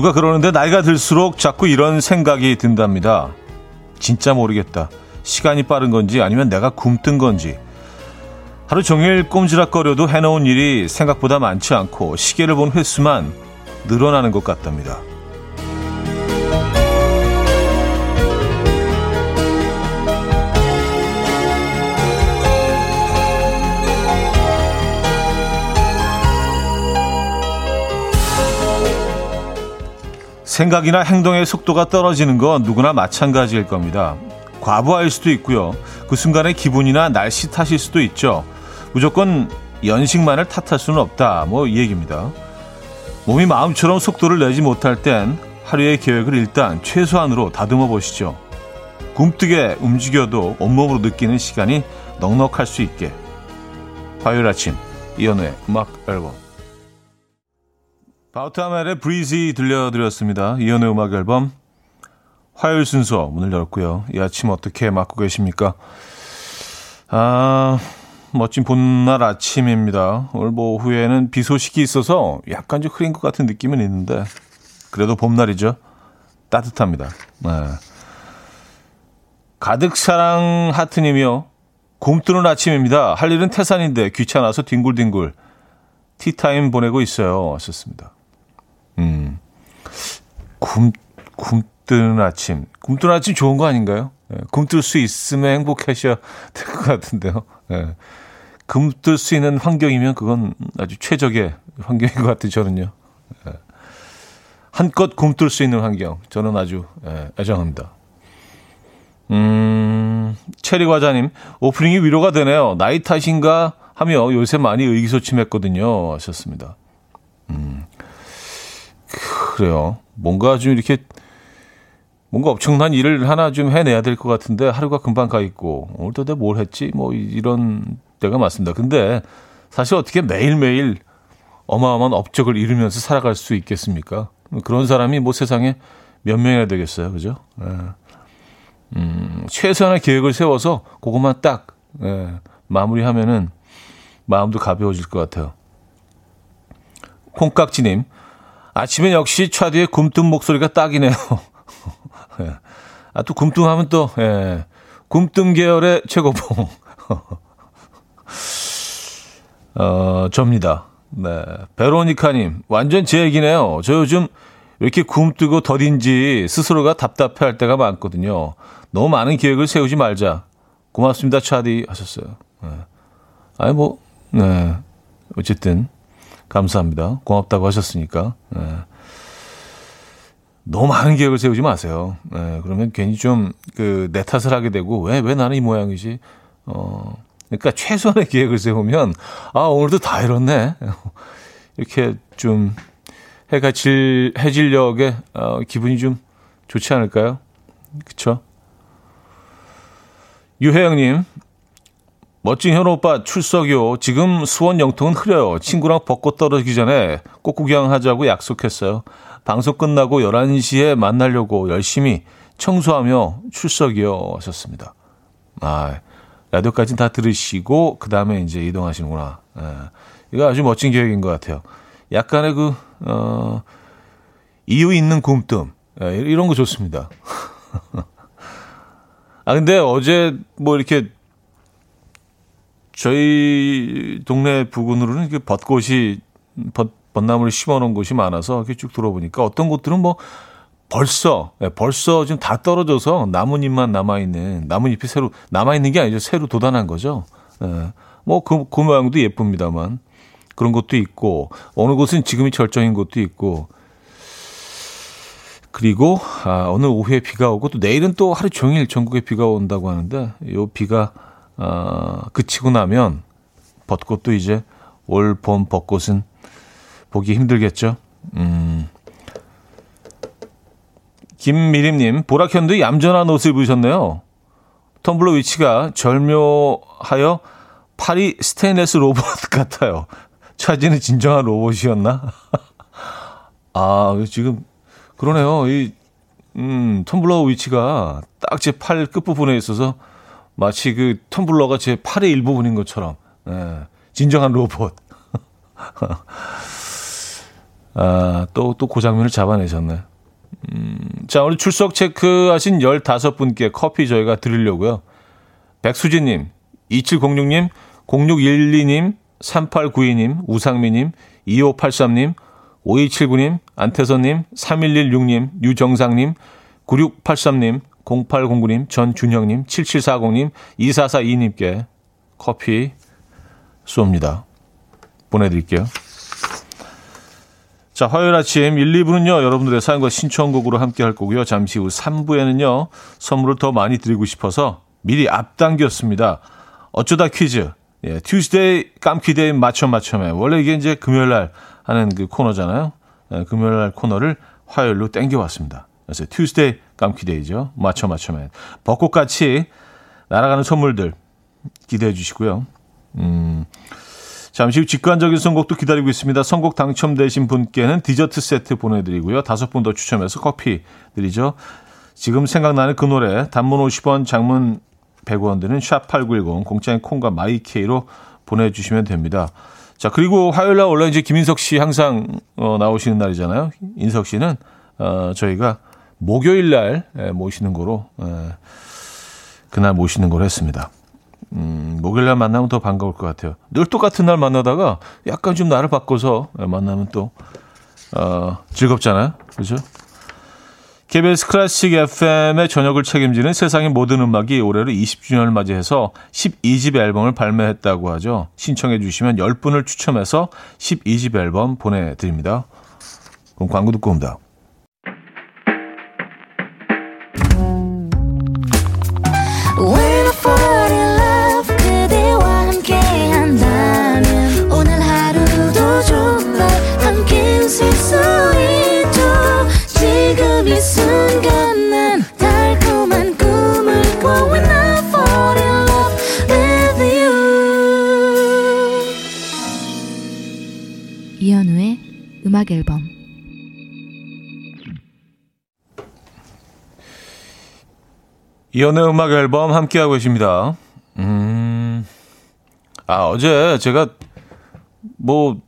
누가 그러는데 나이가 들수록 자꾸 이런 생각이 든답니다. 진짜 모르겠다. 시간이 빠른 건지 아니면 내가 굼뜬 건지. 하루 종일 꼼지락거려도 해놓은 일이 생각보다 많지 않고 시계를 본 횟수만 늘어나는 것 같답니다. 생각이나 행동의 속도가 떨어지는 건 누구나 마찬가지일 겁니다. 과부하일 수도 있고요. 그 순간의 기분이나 날씨 탓일 수도 있죠. 무조건 연식만을 탓할 수는 없다. 뭐 이 얘기입니다. 몸이 마음처럼 속도를 내지 못할 땐 하루의 계획을 일단 최소한으로 다듬어 보시죠. 굼뜨게 움직여도 온몸으로 느끼는 시간이 넉넉할 수 있게. 화요일 아침 이연우의 음악 앨범 바우타멜의 브리지 들려드렸습니다. 이연의 음악 앨범 화요일 순서 문을 열었고요. 이 아침 어떻게 맞고 계십니까? 아, 멋진 봄날 아침입니다. 오늘 뭐 오후에는 비 소식이 있어서 약간 좀 흐린 것 같은 느낌은 있는데 그래도 봄날이죠. 따뜻합니다. 네. 가득 사랑 하트님이요. 곰뜨는 아침입니다. 할 일은 태산인데 귀찮아서 뒹굴뒹굴 티타임 보내고 있어요. 하셨습니다. 음. 굶, 굶뜨는 아침. 굶뜨는 아침 좋은 거 아닌가요? 예, 굶뜰 수 있으면 행복하셔야 될 것 같은데요. 예. 굶뜰 수 있는 환경이면 그건 아주 최적의 환경인 것 같아요, 저는요. 예. 한껏 굶뜰 수 있는 환경. 저는 아주 예, 애정합니다. 음, 체리 과자님, 오프닝이 위로가 되네요. 나이 탓인가 하며 요새 많이 의기소침했거든요. 하셨습니다. 음, 그래요. 뭔가 좀 이렇게 뭔가 엄청난 일을 하나 좀 해내야 될 것 같은데 하루가 금방 가 있고 오늘도 내가 뭘 했지 뭐 이런 때가 많습니다. 근데 사실 어떻게 매일매일 어마어마한 업적을 이루면서 살아갈 수 있겠습니까? 그런 사람이 뭐 세상에 몇 명이나 되겠어요. 그죠? 예. 음, 최소한의 계획을 세워서 그것만 딱 예, 마무리하면은 마음도 가벼워질 것 같아요. 콩깍지님, 아침에 역시 차디의 굼뜬 목소리가 딱이네요. 예. 아, 또 굼뚱하면 또, 예. 굼뜬 계열의 최고봉. 어, 접니다. 네. 베로니카님, 완전 제 얘기네요. 저 요즘 이렇게 굼뜨고 더딘지 스스로가 답답해 할 때가 많거든요. 너무 많은 계획을 세우지 말자. 고맙습니다, 차디. 하셨어요. 네. 아니, 뭐, 네. 어쨌든, 감사합니다. 고맙다고 하셨으니까. 네. 너무 많은 계획을 세우지 마세요. 네. 그러면 괜히 좀, 그, 내 탓을 하게 되고, 왜, 왜 나는 이 모양이지? 어, 그러니까 최소한의 계획을 세우면, 아, 오늘도 다 이렇네. 이렇게 좀, 해가 질, 해질녘에, 어, 기분이 좀 좋지 않을까요? 그쵸? 유혜영님, 멋진 현우 오빠 출석이요. 지금 수원 영통은 흐려요. 친구랑 벚꽃 떨어지기 전에 꽃 구경하자고 약속했어요. 방송 끝나고 11시에 만나려고 열심히 청소하며 출석이요. 하셨습니다. 아, 라디오까지 다 들으시고, 그 다음에 이제 이동하시는구나. 예. 이거 아주 멋진 계획인 것 같아요. 약간의 그, 어, 이유 있는 굼뜸. 예, 이런 거 좋습니다. 아, 근데 어제 뭐 이렇게 저희 동네 부근으로는 이렇게 벚꽃이, 벚, 벚나무를 심어 놓은 곳이 많아서 이렇게 쭉 들어보니까 어떤 곳들은 뭐 벌써, 예, 벌써 지금 다 떨어져서 나뭇잎만 남아있는, 나뭇잎이 새로, 남아있는 게 아니죠. 새로 돋아난 거죠. 예. 뭐, 그, 그 모양도 예쁩니다만. 그런 것도 있고, 어느 곳은 지금이 절정인 곳도 있고, 그리고, 아, 오늘 오후에 비가 오고, 또 내일은 또 하루 종일 전국에 비가 온다고 하는데, 요 비가, 아, 그치고 나면, 벚꽃도 이제 올 봄 벚꽃은 보기 힘들겠죠. 음. 김미림님, 보라현도 얌전한 옷을 입으셨네요. 텀블러 위치가 절묘하여 팔이 스테인레스 로봇 같아요. 차지는 진정한 로봇이었나? 아, 지금, 그러네요. 이, 음, 텀블러 위치가 딱 제 팔 끝부분에 있어서 마치 그 텀블러가 제 팔의 일부분인 것처럼, 예, 진정한 로봇. 아, 또, 또 고장면을 잡아내셨네. 음, 자, 오늘 출석 체크하신 15분께 커피 저희가 드리려고요. 백수진님, 2706님, 0612님, 3892님, 우상미님, 2583님, 5279님, 안태선님, 3116님, 유정상님, 9683님, 0809님, 전준형님, 7740님, 2442님께 커피 쏩니다. 보내드릴게요. 자, 화요일 아침 1, 2부는요, 여러분들의 사연과 신청곡으로 함께 할 거고요. 잠시 후 3부에는요, 선물을 더 많이 드리고 싶어서 미리 앞당겼습니다. 어쩌다 퀴즈. 예, Tuesday 깜퀴데이 맞춰 맞춰매. 원래 이게 이제 금요일 날 하는 그 코너잖아요. 예, 금요일 날 코너를 화요일로 땡겨왔습니다. 그래서 Tuesday 깜퀴데이죠. 맞춰 맞춰매. 벚꽃같이 날아가는 선물들 기대해 주시고요. 음, 잠시 후 직관적인 선곡도 기다리고 있습니다. 선곡 당첨되신 분께는 디저트 세트 보내드리고요. 다섯 분 더 추첨해서 커피 드리죠. 지금 생각나는 그 노래 단문 50원 장문 100원 드는 샵8910 공짜인 콩과 마이케이로 보내주시면 됩니다. 자 그리고 화요일 날 원래 이제 김인석 씨 항상 어, 나오시는 날이잖아요. 인석 씨는 어, 저희가 목요일 날 예, 모시는 거로 에, 예, 그날 모시는 걸로 했습니다. 음, 목요일 날 만나면 더 반가울 것 같아요. 늘 똑같은 날 만나다가 약간 좀 날을 바꿔서 만나면 또, 어, 즐겁잖아요. 그죠? KBS 클래식 FM의 저녁을 책임지는 세상의 모든 음악이 올해로 20주년을 맞이해서 12집 앨범을 발매했다고 하죠. 신청해 주시면 10분을 추첨해서 12집 앨범 보내드립니다. 그럼 광고 듣고 옵니다. 음악 앨범 이연의 음악 앨범 함께하고 계십니다. 음, 아, 어제 제가 뭐,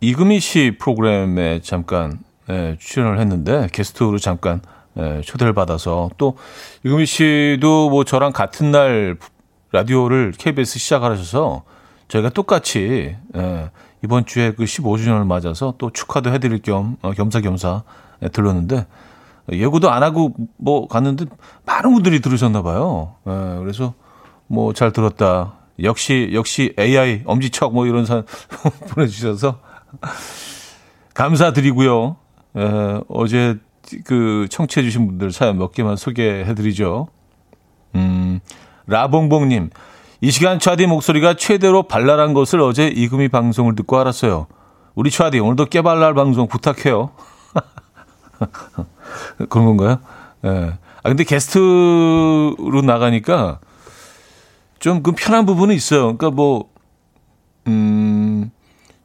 이금희 씨 프로그램에 잠깐 예, 출연을 했는데, 게스트로 잠깐 예, 초대를 받아서 또 이금희 씨도 뭐 저랑 같은 날 라디오를 KBS 시작하셔서 저희가 똑같이 예, 이번 주에 그 15주년을 맞아서 또 축하도 해드릴 겸 어, 겸사겸사 예, 들렀는데 예고도 안 하고 뭐 갔는데 많은 분들이 들으셨나 봐요. 예, 그래서 뭐 잘 들었다. 역시 역시 AI 엄지척 뭐 이런 사연 보내주셔서 감사드리고요. 예, 어제 그 청취해주신 분들 사연 몇 개만 소개해드리죠. 음, 라봉봉님. 이 시간 차디 목소리가 최대로 발랄한 것을 어제 이금희 방송을 듣고 알았어요. 우리 차디 오늘도 깨발랄 방송 부탁해요. 그런 건가요? 예. 네. 아 근데 게스트로 나가니까 좀 그 편한 부분은 있어요. 그러니까 뭐 음,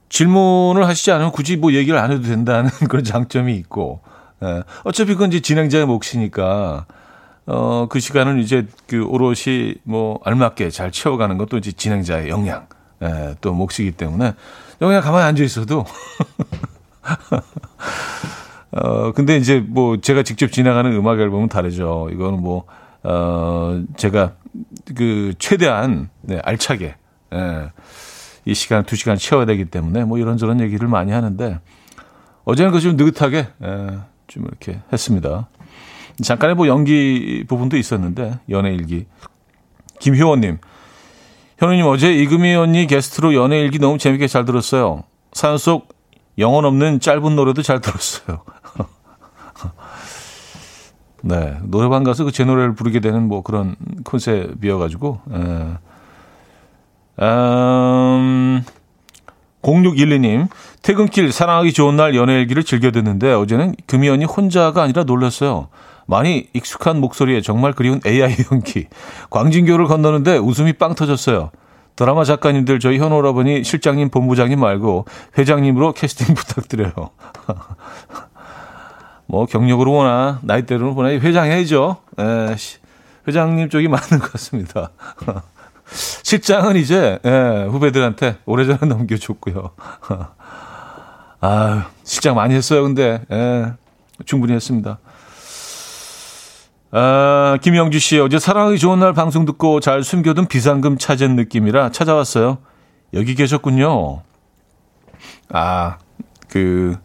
질문을 하시지 않으면 굳이 뭐 얘기를 안 해도 된다는 그런 장점이 있고, 예. 어차피 그건 이제 진행자의 몫이니까 어, 그 시간을 이제 그 오롯이 뭐 알맞게 잘 채워가는 것도 이제 진행자의 역량, 예, 또 몫이기 때문에 그냥 가만히 앉아 있어도 어, 근데 이제 뭐 제가 직접 진행하는 음악 앨범은 다르죠. 이거는 뭐, 어, 제가 그 최대한 네, 알차게, 예, 이 시간 두 시간 채워야 되기 때문에 뭐 이런저런 얘기를 많이 하는데 어제는 그좀 느긋하게, 예, 좀 이렇게 했습니다. 잠깐의 뭐 연기 부분도 있었는데 연애일기 김효원님 현우님 어제 이금희 언니 게스트로 연애일기 너무 재밌게 잘 들었어요. 사연 속 영혼 없는 짧은 노래도 잘 들었어요. 네 노래방 가서 그 제 노래를 부르게 되는 뭐 그런 컨셉이어가지고 에. 음, 0612님, 퇴근길 사랑하기 좋은 날 연애일기를 즐겨 듣는데 어제는 금이 언니 혼자가 아니라 놀랐어요. 많이 익숙한 목소리에 정말 그리운 AI 연기. 광진교를 건너는데 웃음이 빵 터졌어요. 드라마 작가님들 저희 현오라버니 실장님 본부장님 말고 회장님으로 캐스팅 부탁드려요. 뭐 경력으로 보나 나이대로 보나 회장 해야죠. 에, 회장님 쪽이 맞는 것 같습니다. 실장은 이제 에, 후배들한테 오래전에 넘겨줬고요. 아, 실장 많이 했어요, 근데. 예, 충분히 했습니다. 아, 김영주 씨, 어제 사랑하기 좋은 날 방송 듣고 잘 숨겨둔 비상금 찾은 느낌이라 찾아왔어요. 여기 계셨군요. 아, 그,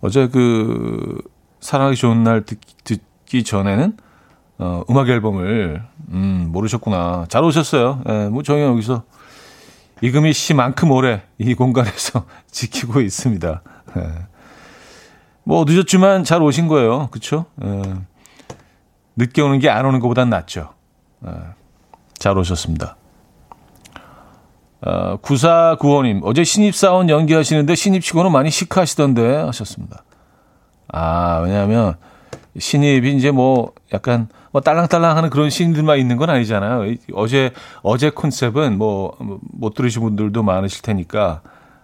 어제 그, 사랑하기 좋은 날 듣, 듣기 전에는, 어, 음악 앨범을, 음, 모르셨구나. 잘 오셨어요. 예, 뭐, 저희 여기서 이금희 씨만큼 오래 이 공간에서 지키고 있습니다. 예. 뭐, 늦었지만 잘 오신 거예요. 그쵸? 예. 늦게 오는 게 안 오는 것보단 낫죠. 네. 잘 오셨습니다. 어, 9495님, 어제 신입사원 연기하시는데 신입치고는 많이 시크하시던데 하셨습니다. 아, 왜냐하면 신입이 이제 뭐 약간 뭐 딸랑딸랑 하는 그런 신들만 있는 건 아니잖아요. 어제, 어제 컨셉은 뭐 못 들으신 분들도 많으실 테니까,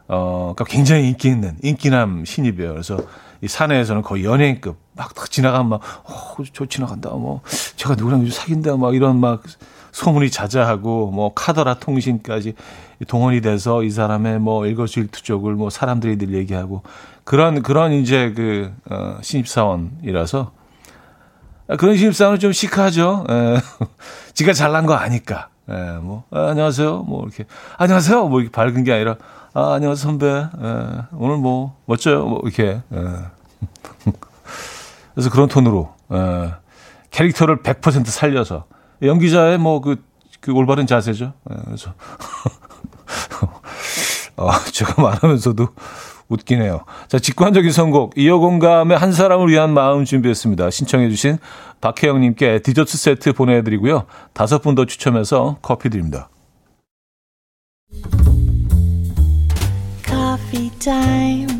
어, 그러니까 굉장히 인기 있는, 인기남 신입이에요. 그래서 이 사내에서는 거의 연예인급 막 지나가면 막, 어, 저 지나간다. 뭐, 제가 누구랑 사귄다. 막 이런 막 소문이 자자하고 뭐 카더라 통신까지 동원이 돼서 이 사람의 뭐 일거수일투족을 뭐 사람들이 늘 얘기하고 그런, 그런 이제 그, 어, 신입사원이라서 아, 그런 신입사원은 좀 시크하죠. 에, 예. 지가 잘난 거 아니까. 에, 예, 뭐, 아, 안녕하세요. 뭐 이렇게, 안녕하세요. 뭐 이렇게 밝은 게 아니라, 아, 안녕하세요, 선배. 에, 오늘 뭐, 멋져요. 뭐, 이렇게. 에. 그래서 그런 톤으로, 에, 캐릭터를 100% 살려서. 연기자의 뭐, 그, 그 올바른 자세죠. 에, 그래서. 어, 제가 말하면서도 웃기네요. 자, 직관적인 선곡. 이어 공감의 한 사람을 위한 마음 준비했습니다. 신청해주신 박혜영님께 디저트 세트 보내드리고요. 다섯 분 더 추첨해서 커피 드립니다. Coffee time.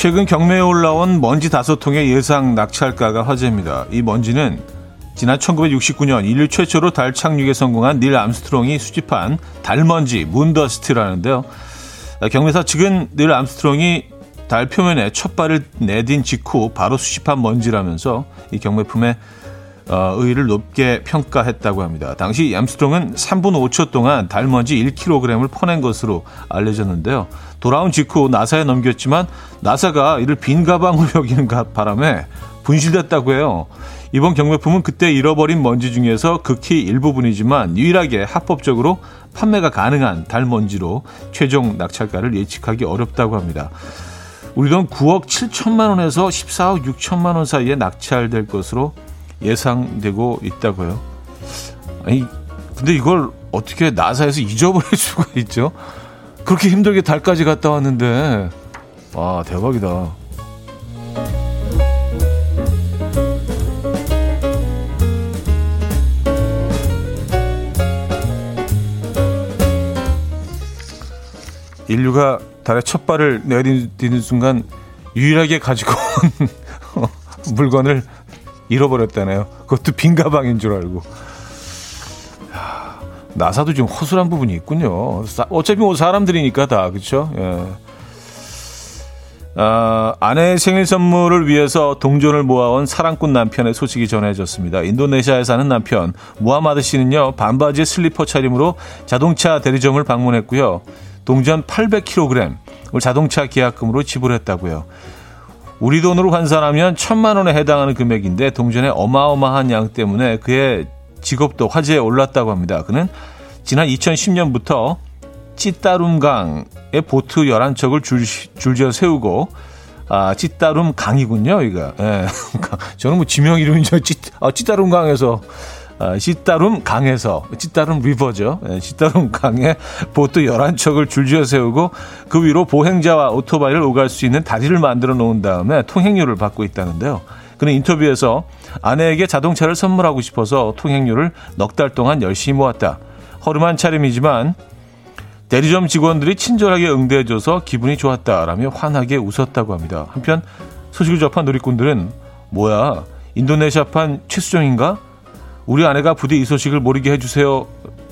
최근 경매에 올라온 먼지 다섯 통의 예상 낙찰가가 화제입니다. 이 먼지는 지난 1969년 인류 최초로 달 착륙에 성공한 닐 암스트롱이 수집한 달먼지 moon dust라는데요. 경매사 측은 닐 암스트롱이 달 표면에 첫 발을 내딘 직후 바로 수집한 먼지라면서 이 경매품의 어, 의의를 높게 평가했다고 합니다. 당시 암스트롱은 3분 5초 동안 달먼지 1kg을 퍼낸 것으로 알려졌는데요. 돌아온 직후 나사에 넘겼지만 나사가 이를 빈 가방으로 여기는 바람에 분실됐다고 해요. 이번 경매품은 그때 잃어버린 먼지 중에서 극히 일부분이지만 유일하게 합법적으로 판매가 가능한 달먼지로 최종 낙찰가를 예측하기 어렵다고 합니다. 우리 돈 9억 7천만 원에서 14억 6천만 원 사이에 낙찰될 것으로 예상되고 있다고요. 아니, 근데 이걸 어떻게 나사에서 잊어버릴 수가 있죠? 그렇게 힘들게 달까지 갔다 왔는데, 와, 대박이다. 인류가 달에 첫 발을 내디는 순간 유일하게 가지고 온 물건을 잃어버렸다네요. 그것도 빈 가방인 줄 알고. 나사도 좀 허술한 부분이 있군요. 어차피 뭐 사람들이니까 다 그렇죠. 예. 아, 아내의 생일 선물을 위해서 동전을 모아온 사랑꾼 남편의 소식이 전해졌습니다. 인도네시아에 사는 남편 무하마드 씨는요 반바지 슬리퍼 차림으로 자동차 대리점을 방문했고요. 동전 800kg을 자동차 계약금으로 지불했다고요. 우리 돈으로 환산하면 천만 원에 해당하는 금액인데 동전의 어마어마한 양 때문에 그의 직업도 화제에 올랐다고 합니다. 그는 지난 2010년부터 찌따룸강에 보트 11척을 줄, 줄지어 세우고 아, 찌따룸 강이군요, 이거. 예. 저는 뭐 지명 이름이 저 찌, 아, 찌따룸 강에서 아, 시따룸 강에서 시따룸 리버죠. 예, 시따룸 강에 보트 11척을 줄지어 세우고 그 위로 보행자와 오토바이를 오갈 수 있는 다리를 만들어 놓은 다음에 통행료를 받고 있다는데요. 그는 인터뷰에서 아내에게 자동차를 선물하고 싶어서 통행료를 넉 달 동안 열심히 모았다. 허름한 차림이지만 대리점 직원들이 친절하게 응대해줘서 기분이 좋았다라며 환하게 웃었다고 합니다. 한편 소식을 접한 누리꾼들은 뭐야 인도네시아판 최수정인가? 우리 아내가 부디 이 소식을 모르게 해주세요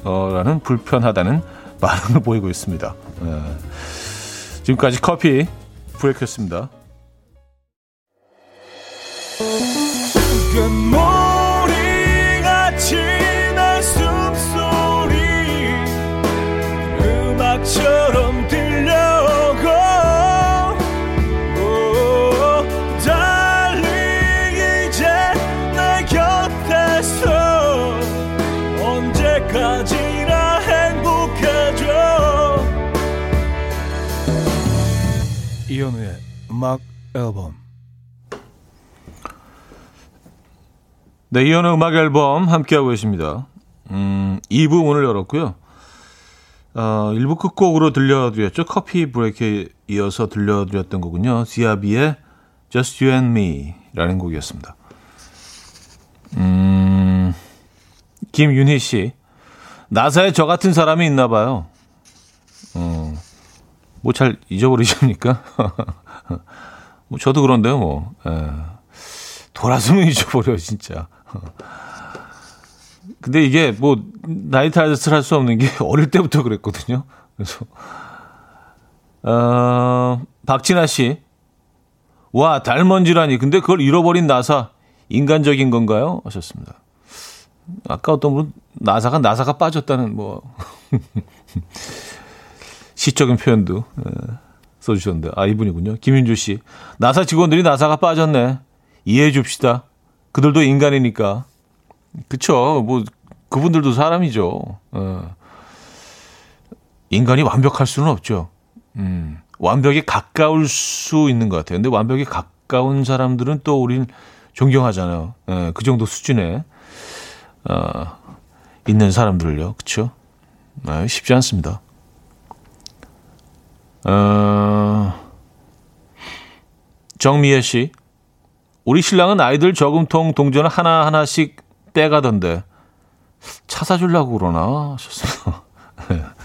어, 라는 불편하다는 반응을 보이고 있습니다. 네. 지금까지 커피 브레이크였습니다. 음악 앨범 네, 이현우 음악 앨범 함께하고 계십니다. 음, 2부 문을 열었고요. 어, 1부 끝곡으로 들려드렸죠. 커피 브레이크에 이어서 들려드렸던 거군요. 디아비의 Just You and Me 라는 곡이었습니다. 음, 김윤희 씨. 나사에 저 같은 사람이 있나 봐요. 어, 뭐 잘 잊어버리십니까? 뭐 저도 그런데요, 뭐. 예. 돌아서면 잊어버려요, 진짜. 근데 이게 뭐 나이 탓을 할 수 없는 게 어릴 때부터 그랬거든요. 그래서 어, 박진아 씨. 와, 달먼지라니. 근데 그걸 잃어버린 나사 인간적인 건가요? 하셨습니다. 아까 어떤 분 나사가 나사가 빠졌다는 뭐 시적인 표현도 예, 써주셨는데 아 이분이군요. 김윤주 씨 나사 직원들이 나사가 빠졌네. 이해해 줍시다. 그들도 인간이니까. 그쵸. 뭐 그분들도 사람이죠. 어. 인간이 완벽할 수는 없죠. 음, 완벽에 가까울 수 있는 것 같아요. 근데 완벽에 가까운 사람들은 또 우리는 존경하잖아요. 예, 그 정도 수준에 어, 있는 사람들을요. 그렇죠? 아, 쉽지 않습니다. 어, 정미애 씨. 우리 신랑은 아이들 저금통 동전을 하나하나씩 떼가던데 차 사주려고 그러나 하셨어요.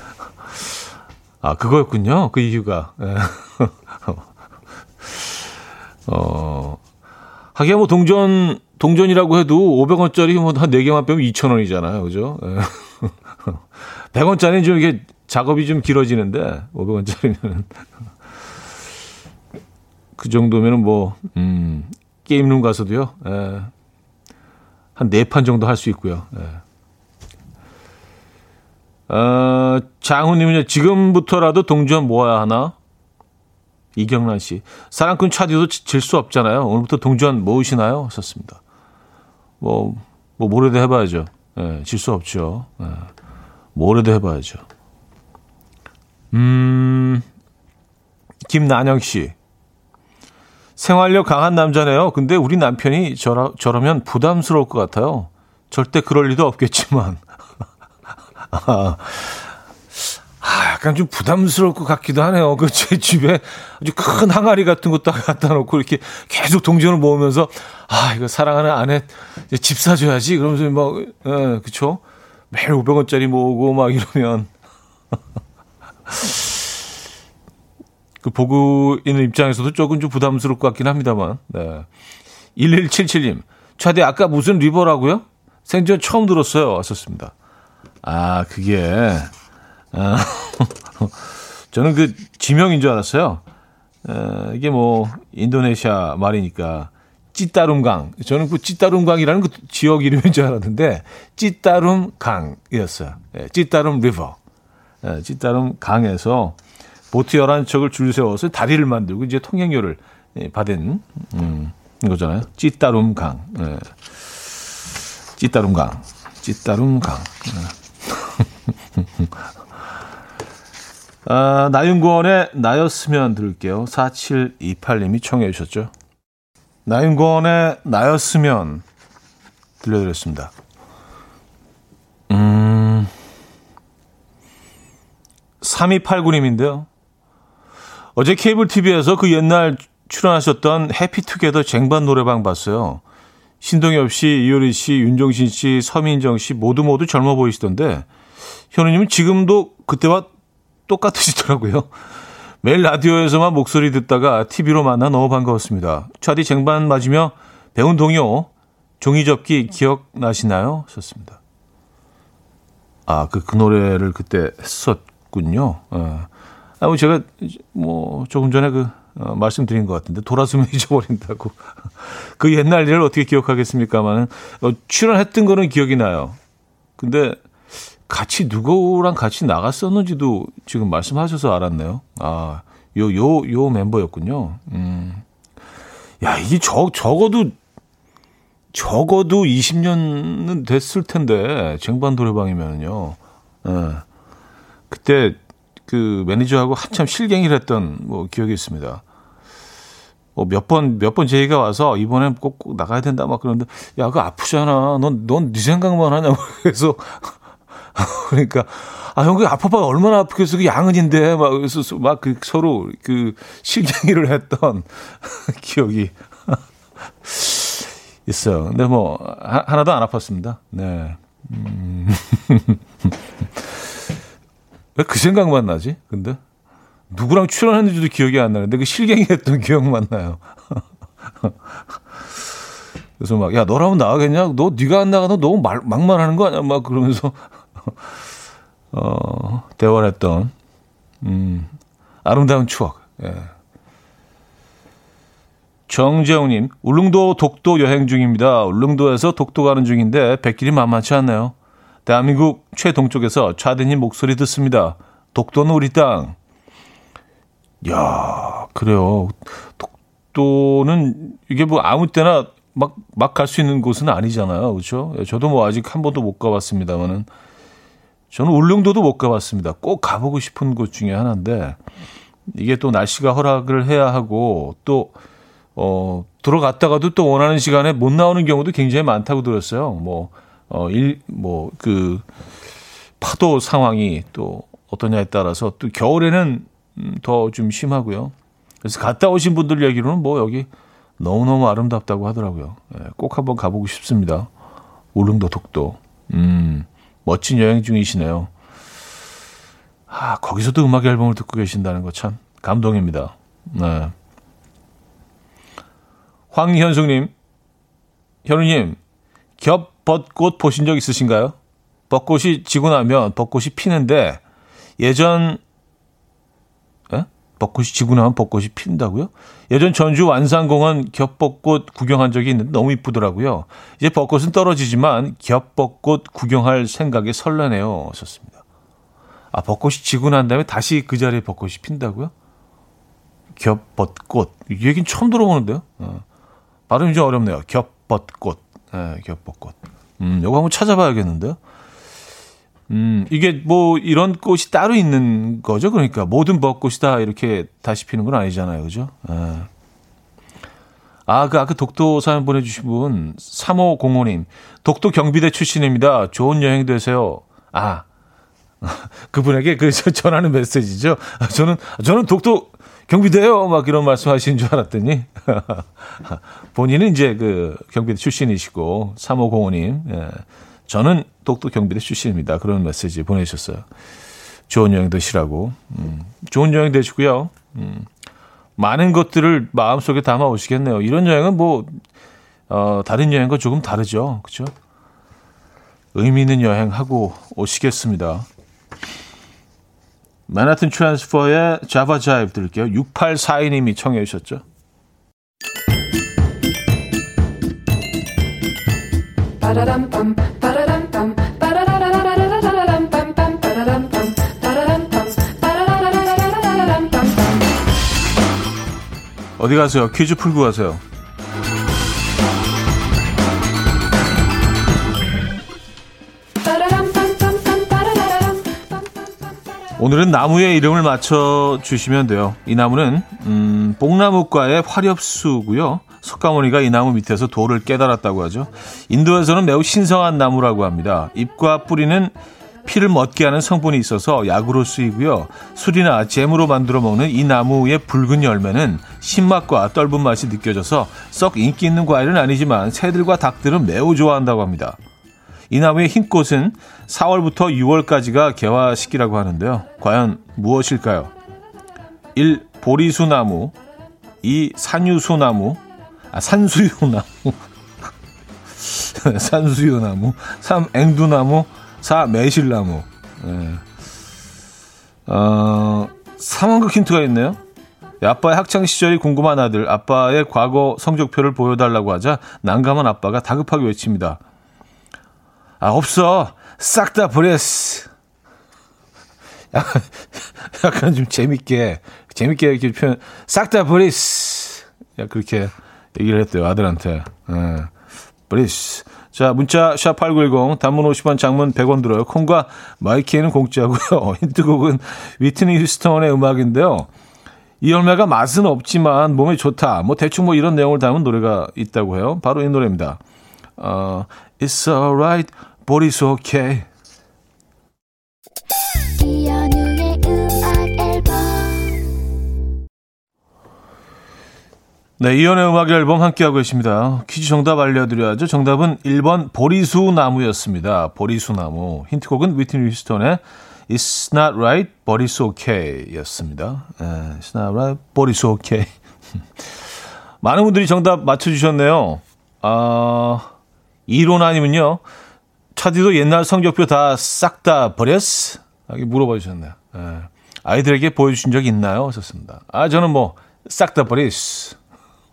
아, 그거였군요. 그 이유가. 예. 어, 하긴 뭐 동전, 동전이라고 해도 500원짜리 뭐한 4개만 빼면 2,000원이잖아요. 그죠? 100원짜리는 예. 좀 이게 작업이 좀 길어지는데 500원짜리는 그 정도면은 뭐 음, 게임룸 가서도요. 예, 한네 판 정도 할 수 있고요. 예. 어, 장훈님은요, 지금부터라도 동전 모아야 하나? 이경란 씨. 사랑꾼 차디도 질 수 없잖아요. 오늘부터 동전 모으시나요? 썼습니다. 뭐, 뭐, 모레도 해봐야죠. 예, 질 수 없죠. 예, 모레도 해봐야죠. 음, 김난영 씨. 생활력 강한 남자네요. 근데 우리 남편이 저러, 저러면 부담스러울 것 같아요. 절대 그럴 리도 없겠지만. 아, 약간 좀 부담스러울 것 같기도 하네요. 그 제 집에 아주 큰 항아리 같은 것도 갖다 놓고 이렇게 계속 동전을 모으면서 아, 이거 사랑하는 아내 집 사줘야지. 그러면서 막, 예, 그쵸? 매일 500원짜리 모으고 막 이러면. 그 보고 있는 입장에서도 조금 좀 부담스러울 것 같긴 합니다만. 네. 1177님, 차대 아까 무슨 리버라고요? 생전 처음 들었어요. 왔었습니다. 아, 그게, 아, 저는 그 지명인 줄 알았어요. 에, 이게 뭐, 인도네시아 말이니까, 찌따룸강. 저는 그 찌따룸강이라는 그 지역 이름인 줄 알았는데, 찌따룸강이었어요. 예, 찌따룸 리버. 예, 찌따룸 강에서 보트 11척을 줄 세워서 다리를 만들고 이제 통행료를 예, 받은 음, 거잖아요. 찌따룸 강. 예. 찌따룸 강. 찌따룸 강. 예. 아, 나윤권의 나였으면 들을게요. 4728님이 청해 주셨죠. 나윤권의 나였으면 들려드렸습니다. 음, 3289님인데요. 어제 케이블 TV에서 그 옛날 출연하셨던 해피투게더 쟁반 노래방 봤어요. 신동엽 씨, 이효리 씨, 윤종신 씨, 서민정 씨 모두 모두 젊어 보이시던데 현우님은 지금도 그때와 똑같으시더라고요. 매일 라디오에서만 목소리 듣다가 TV로 만나 너무 반가웠습니다. 차디 쟁반 맞으며 배운 동요 종이접기 기억나시나요? 썼습니다. 아, 그, 그 노래를 그때 했었 군요. 어. 아, 뭐 제가 뭐 조금 전에 그 어, 말씀드린 것 같은데 돌아서면 잊어버린다고 그 옛날 일을 어떻게 기억하겠습니까만은 어, 출연했던 거는 기억이 나요. 근데 같이 누구랑 같이 나갔었는지도 지금 말씀하셔서 알았네요. 아, 요, 요, 요 멤버였군요. 음. 야, 이게 적, 적어도, 적어도 20년은 됐을 텐데, 쟁반 노래방이면은요. 예. 그때 그 매니저하고 한참 실갱이를 했던 뭐 기억이 있습니다. 뭐 몇 번, 몇 번 제의가 와서 이번엔 꼭, 꼭 나가야 된다 막 그러는데, 야, 그거 아프잖아. 넌, 넌 네 생각만 하냐고. 그래서 그러니까 아 형 그 아파봐 얼마나 아프겠어 그 양은인데 막 그래서 막 그 서로 그 실갱이를 했던 기억이 있어요. 근데 뭐 하, 하나도 안 아팠습니다. 네. 음. 왜 그 생각만 나지? 근데 누구랑 출연했는지도 기억이 안 나는데 그 실갱이 했던 기억만 나요. 그래서 막 야 너라면 나가겠냐? 너 네가 안 나가 너 너무 말, 막말하는 거 아니야? 막 그러면서 어, 대화를 했던, 음, 아름다운 추억. 예. 정재웅님, 울릉도 독도 여행 중입니다. 울릉도에서 독도 가는 중인데 백길이 만만치 않네요. 대한민국 최동쪽에서 차대님 목소리 듣습니다. 독도는 우리 땅. 야, 그래요. 독도는 이게 뭐 아무 때나 막 막 갈 수 있는 곳은 아니잖아요. 그렇죠? 저도 뭐 아직 한 번도 못 가봤습니다만은 저는 울릉도도 못 가봤습니다. 꼭 가보고 싶은 곳 중에 하나인데 이게 또 날씨가 허락을 해야 하고 또 어, 들어갔다가도 또 원하는 시간에 못 나오는 경우도 굉장히 많다고 들었어요. 뭐, 어, 일, 뭐, 그, 파도 상황이 또 어떠냐에 따라서 또 겨울에는 음, 더좀 심하고요. 그래서 갔다 오신 분들 얘기로는 뭐 여기 너무너무 아름답다고 하더라고요. 예, 꼭 한번 가보고 싶습니다. 울릉도 독도. 음. 멋진 여행 중이시네요. 아, 거기서도 음악 앨범을 듣고 계신다는 거 참 감동입니다. 네. 황현숙님, 현우님, 겹 벚꽃 보신 적 있으신가요? 벚꽃이 지고 나면 벚꽃이 피는데 예전 벚꽃이 지고 나면 벚꽃이 핀다고요? 예전 전주 완산공원 겹벚꽃 구경한 적이 있는데 너무 이쁘더라고요. 이제 벚꽃은 떨어지지만 겹벚꽃 구경할 생각에 설레네요. 썼습니다. 아, 벚꽃이 지고 난 다음에 다시 그 자리에 벚꽃이 핀다고요? 겹벚꽃. 이 얘기는 처음 들어보는데요. 어. 발음이 좀 어렵네요. 겹벚꽃. 네, 겹벚꽃. 음, 이거 한번 찾아봐야겠는데요. 음, 이게 뭐 이런 꽃이 따로 있는 거죠. 그러니까 모든 벚꽃이 다 이렇게 다시 피는 건 아니잖아요. 그죠? 예. 아, 그 아까 독도 사연 보내주신 분, 3505님. 독도 경비대 출신입니다. 좋은 여행 되세요. 아, 그분에게 그 전하는 메시지죠. 저는, 저는 독도 경비대요. 막 이런 말씀 하시는 줄 알았더니. 본인은 이제 그 경비대 출신이시고, 3505님. 예. 저는 독도 경비대 출신입니다. 그런 메시지 보내주셨어요. 좋은 여행 되시라고. 음, 좋은 여행 되시고요. 음, 많은 것들을 마음속에 담아 오시겠네요. 이런 여행은 뭐, 어, 다른 여행과 조금 다르죠. 그죠? 의미 있는 여행하고 오시겠습니다. 맨하튼 트랜스퍼의 자바 자이브 들을게요. 6842님이 청해 주셨죠. 어디 가세요? 퀴즈 풀고 가세요. 오늘은 나무의 이름을 맞춰 주시면 돼요. 이 나무는 음, 뽕나무과의 화렵수고요. 석가모니가 이 나무 밑에서 돌을 깨달았다고 하죠. 인도에서는 매우 신성한 나무라고 합니다. 잎과 뿌리는 피를 먹게 하는 성분이 있어서 약으로 쓰이고요. 술이나 잼으로 만들어 먹는 이 나무의 붉은 열매는 신맛과 떫은 맛이 느껴져서 썩 인기 있는 과일은 아니지만 새들과 닭들은 매우 좋아한다고 합니다. 이 나무의 흰 꽃은 4월부터 6월까지가 개화 시기라고 하는데요. 과연 무엇일까요? 1. 보리수나무 2. 산유수나무 아, 산수유나무 산수유나무 3. 앵두나무 4. 매실나무 네. 어, 상황극 힌트가 있네요. 아빠의 학창 시절이 궁금한 아들, 아빠의 과거 성적표를 보여달라고 하자 난감한 아빠가 다급하게 외칩니다. 아, 없어. 싹다 버렸어. 약간 좀 재밌게, 재밌게 이렇게 표현, 싹다 버렸어. 그렇게 얘기를 했대요, 아들한테. 예. 버렸어. 자, 문자 샵8910 단문 50원 장문 100원 들어요. 콩과 마이키에는 공짜고요. 힌트곡은 위트니 휴스턴의 음악인데요. 이 열매가 맛은 없지만 몸에 좋다. 뭐 대충 뭐 이런 내용을 담은 노래가 있다고 해요. 바로 이 노래입니다. 어, It's alright, it's okay. 네, 이연의 음악 앨범 함께하고 계십니다. 퀴즈 정답 알려드려야죠. 정답은 1번 보리수 나무였습니다. 보리수 나무. 힌트곡은 위트니 휴스턴의 It's not right, but it's okay 였습니다. 네, it's not right, but it's okay. 많은 분들이 정답 맞춰주셨네요. 아, 이론아님은요, 차디도 옛날 성적표 다싹다 버렸어? 이렇게 물어봐 주셨네요. 네. 아이들에게 보여주신 적 있나요? 썼습니다. 아, 저는 뭐, 싹 다 버렸어.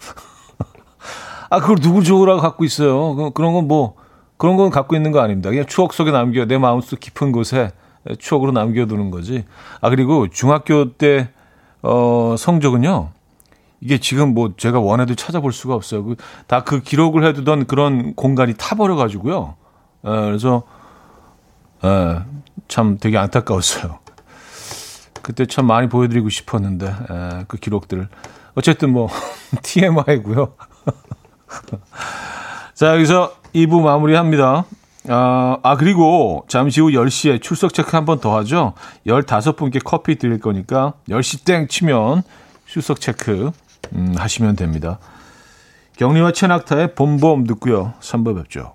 아, 그걸 누굴 좋으라고 갖고 있어요. 그런 건 뭐, 그런 건 갖고 있는 거 아닙니다. 그냥 추억 속에 남겨, 내 마음속 깊은 곳에 추억으로 남겨두는 거지. 아, 그리고 중학교 때, 어, 성적은요. 이게 지금 뭐 제가 원해도 찾아볼 수가 없어요. 그, 다그 기록을 해두던 그런 공간이 타버려가지고요. 에, 그래서, 에, 참 되게 안타까웠어요. 그때 참 많이 보여드리고 싶었는데, 에, 그 기록들을. 어쨌든 뭐, TMI고요. 자, 여기서 2부 마무리합니다. 아, 아, 그리고 잠시 후 10시에 출석 체크 한 번 더 하죠. 15분께 커피 드릴 거니까 10시 땡 치면 출석 체크 음, 하시면 됩니다. 경리와 최낙타의 봄봄 듣고요. 3부 뵙죠.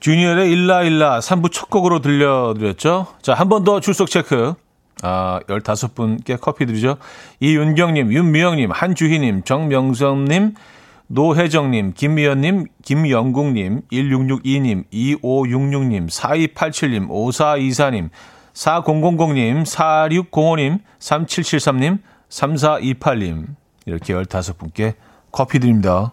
주니얼의 일라일라 3부 첫 곡으로 들려드렸죠. 자, 한 번 더 출석 체크. 아, 15분께 커피 드리죠. 이윤경님, 윤미영님, 한주희님, 정명성님, 노혜정님, 김미연님, 김영국님, 1662님, 2566님, 4287님, 5424님, 4000님, 4605님, 3773님, 3428님. 이렇게 15분께 커피 드립니다.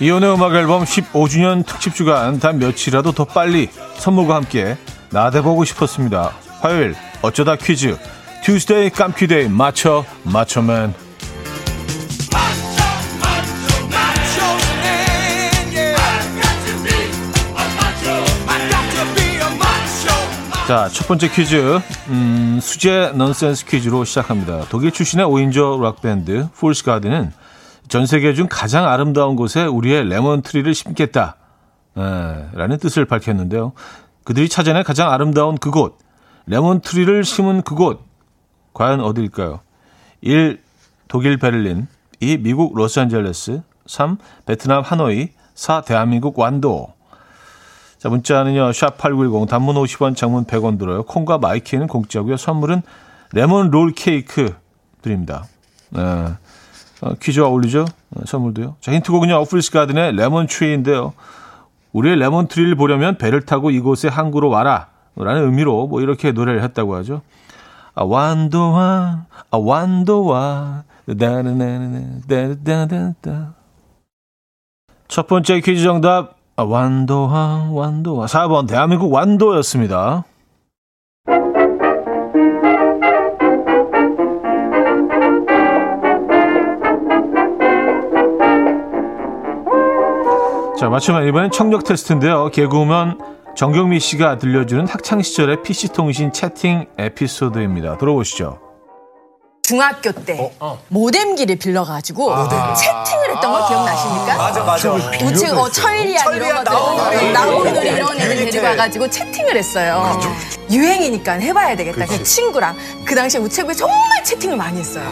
이현우의 음악 앨범 15주년 특집 주간 단 며칠이라도 더 빨리 선물과 함께 나대보고 싶었습니다. 화요일 어쩌다 퀴즈 Tuesday 깜퀴데이 맞춰 맞춰매 자, 첫 번째 퀴즈. 음, 수제 넌센스 퀴즈로 시작합니다. 독일 출신의 5인조 락밴드 풀스 가든은 전 세계 중 가장 아름다운 곳에 우리의 레몬트리를 심겠다. 에, 라는 뜻을 밝혔는데요. 그들이 찾아낸 가장 아름다운 그곳, 레몬트리를 심은 그곳, 과연 어디일까요? 1. 독일 베를린 2. 미국 로스앤젤레스 3. 베트남 하노이 4. 대한민국 완도 자, 문자는요. 샵8910 단문 50원, 장문 100원 들어요. 콩과 마이케이는 공짜고요. 선물은 레몬 롤 케이크 드립니다. 네. 어, 퀴즈와 어울리죠? 어, 선물도요. 자, 힌트곡은요. 어, 풀스 가든의 레몬 트리인데요. 우리의 레몬 트리를 보려면 배를 타고 이곳에 항구로 와라. 라는 의미로 뭐 이렇게 노래를 했다고 하죠. 아, 완도와, 아, 완도와, 다다다다다다다. 첫 번째 퀴즈 정답, 아, 완도와, 완도와. 4번, 대한민국 완도였습니다. 자, 마치면 이번엔 청력 테스트인데요. 개그우먼 정경미 씨가 들려주는 학창 시절의 PC통신 채팅 에피소드입니다. 들어보시죠. 중학교 때 어, 어. 모뎀기를 빌려가지고 아, 채팅을 했던 거 기억나십니까? 맞아 맞아. 우측 어, 천리안 이런 것들 나무들 이런 애들 데리고 와가지고 채팅을 했어요. 그렇죠. 유행이니까 해봐야 되겠다. 그 친구랑 그 당시에 우체국에 정말 채팅을 많이 했어요.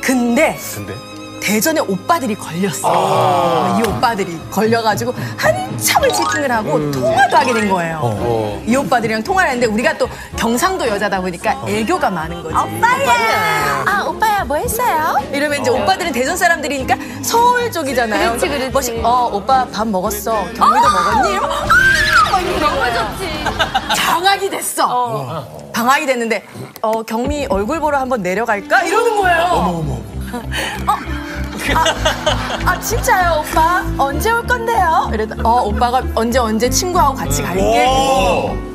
근데, 근데? 대전에 오빠들이 걸렸어. 아~ 이 오빠들이 걸려가지고 한참을 채팅을 하고 음. 통화도 하게 된 거예요. 어, 어. 이 오빠들이랑 통화를 했는데 우리가 또 경상도 여자다 보니까 어. 애교가 많은 거지. 오빠야. 아 오빠야 뭐 했어요? 이러면 이제 어. 오빠들은 대전 사람들이니까 서울 쪽이잖아요. 그렇지 그렇지. 뭐시, 어 오빠 밥 먹었어. 경미도 어! 먹었니? 이러면 아! 너무 좋지. 방학이 됐어. 어. 방학이 됐는데 어 경미 얼굴 보러 한번 내려갈까? 이러는 거예요. 어머 어머. 어? 아, 아, 진짜요 오빠 언제 올 건데요? 이래도 어 오빠가 언제 언제 친구하고 같이 갈게.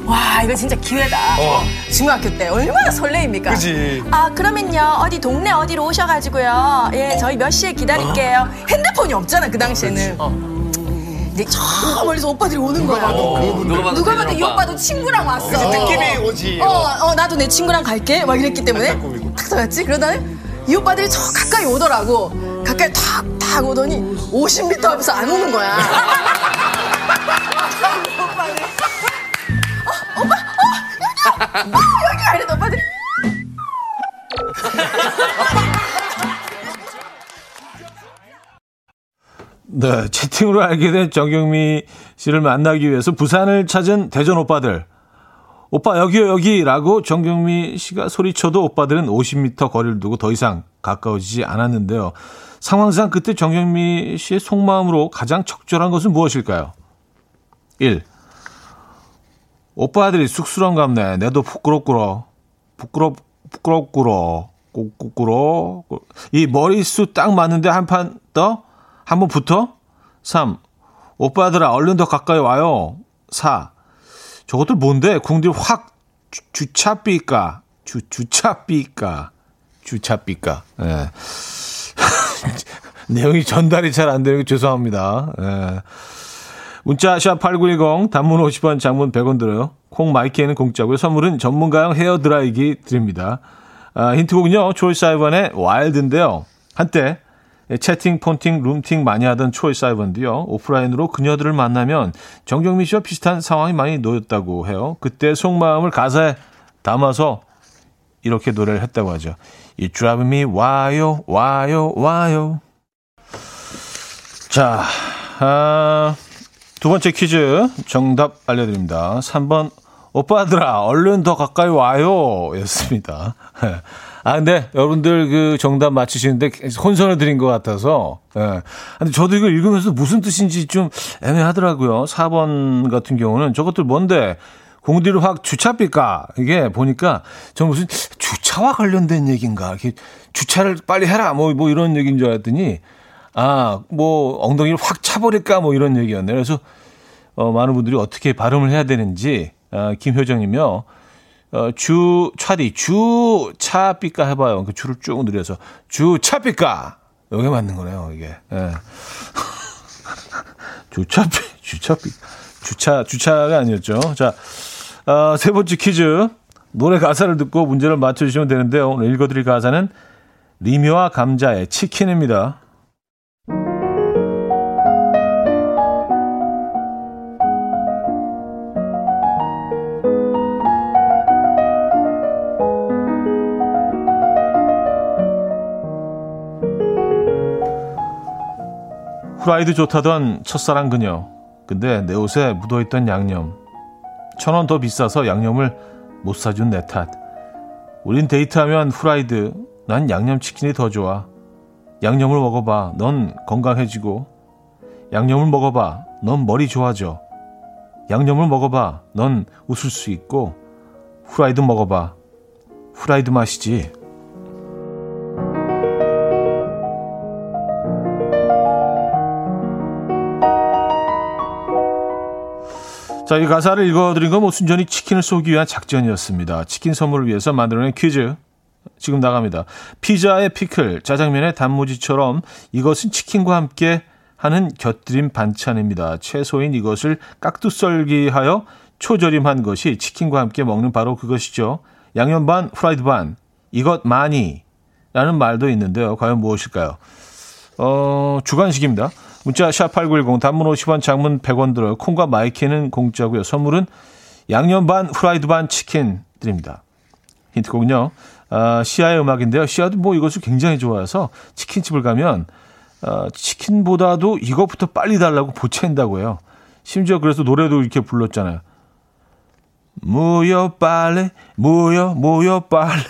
와 이거 진짜 기회다. 어. 중학교 때 얼마나 설레입니까? 그지. 아 그러면요 어디 동네 어디로 오셔가지고요. 예 저희 몇 시에 기다릴게요. 어. 핸드폰이 없잖아 그 당시에는. 어. 이제 저 멀리서 오빠들이 오는 거야. 어, 누가 봐도, 누가 봐도 이 오빠도 친구랑 왔어. 느낌이 오지. 어, 어, 나도 내 친구랑 갈게. 막 이랬기 때문에 탁 들어갔지. 그러다가 이 오빠들이 저 가까이 오더라고. 가까이 탁탁 오더니 50m 앞에서 안 오는 거야. 오빠들. 어, 오빠, 어, 여기야! 어, 여기야! 이래 오빠들이. 네, 채팅으로 알게 된 정경미 씨를 만나기 위해서 부산을 찾은 대전 오빠들. 오빠 여기요 여기라고 정경미 씨가 소리쳐도 오빠들은 50m 거리를 두고 더 이상 가까워지지 않았는데요. 상황상 그때 정경미 씨의 속마음으로 가장 적절한 것은 무엇일까요? 1. 오빠들이 쑥스러운갑네. 내도 부끄럽구러. 부끄럽, 부끄럽구러. 꾸꾸꾸러. 이 머리숱 딱 맞는데 한판 더? 한번 붙어? 3. 오빠들아, 얼른 더 가까이 와요. 4. 저것들 뭔데? 궁디 확 주, 주차삐까. 주, 주차삐까. 주차삐까. 예. 네. 내용이 전달이 잘 안 되는 게 죄송합니다. 예. 문자 샵8910 단문 50원 장문 100원 들어요. 콩 마이키에는 공짜고요. 선물은 전문가용 헤어 드라이기 드립니다. 아, 힌트곡은요. 조이 사이번의 와일드인데요. 한때 채팅, 폰팅, 룸팅 많이 하던 초이 사이번도요. 오프라인으로 그녀들을 만나면 정경미 씨와 비슷한 상황이 많이 놓였다고 해요. 그때 속마음을 가사에 담아서 이렇게 노래를 했다고 하죠. You drive me 와요 와요 와요. 자, 아, 두 번째 퀴즈 정답 알려드립니다. 3번 오빠들아 얼른 더 가까이 와요 였습니다. 아 근데 여러분들 그 정답 맞히시는데 혼선을 드린 것 같아서 예. 근데 저도 이걸 읽으면서 무슨 뜻인지 좀 애매하더라고요. 4번 같은 경우는 저것들 뭔데 공디를 확 주차삐까 이게 보니까 저 무슨 주 차와 관련된 얘기인가 주차를 빨리 해라 뭐뭐 뭐 이런 얘기인 줄 알았더니 아 뭐 엉덩이를 확 차버릴까 뭐 이런 얘기였네요. 그래서 어, 많은 분들이 어떻게 발음을 해야 되는지 어, 김효정이며 어, 주 차디 주 차 삐까 해봐요. 그 줄을 쭉 늘려서 주 차 삐까 여기 맞는 거네요. 이게 예. 주차 삐 주차 삐 주차 주차가 아니었죠. 자. 어, 세 번째 퀴즈. 노래 가사를 듣고 문제를 맞춰주시면 되는데요. 오늘 읽어드릴 가사는 리묘와 감자의 치킨입니다. 후라이드 좋다던 첫사랑 그녀. 근데 내 옷에 묻어있던 양념. 천 원 더 비싸서 양념을 못 사준 내 탓. 우린 데이트하면 후라이드. 난 양념치킨이 더 좋아. 양념을 먹어봐. 넌 건강해지고. 양념을 먹어봐. 넌 머리 좋아져. 양념을 먹어봐. 넌 웃을 수 있고. 후라이드 먹어봐. 후라이드 맛이지. 자, 이 가사를 읽어드린 건 뭐 순전히 치킨을 쏘기 위한 작전이었습니다. 치킨 선물을 위해서 만들어낸 퀴즈. 지금 나갑니다. 피자의 피클, 짜장면의 단무지처럼 이것은 치킨과 함께 하는 곁들임 반찬입니다. 채소인 이것을 깍두썰기하여 초절임한 것이 치킨과 함께 먹는 바로 그것이죠. 양념 반, 프라이드 반, 이것 많이 라는 말도 있는데요. 과연 무엇일까요? 어, 주관식입니다. 문자 샵8910 단문 50원 장문 100원 들어요. 콩과 my K는 공짜고요. 선물은 양념 반 후라이드 반 치킨 드립니다. 힌트곡은요. 아, 시아의 음악인데요. 시아도 뭐 이것을 굉장히 좋아해서 치킨집을 가면 아, 치킨보다도 이것부터 빨리 달라고 보챈다고 해요. 심지어 그래서 노래도 이렇게 불렀잖아요. 무여 빨리 무여 무여 빨리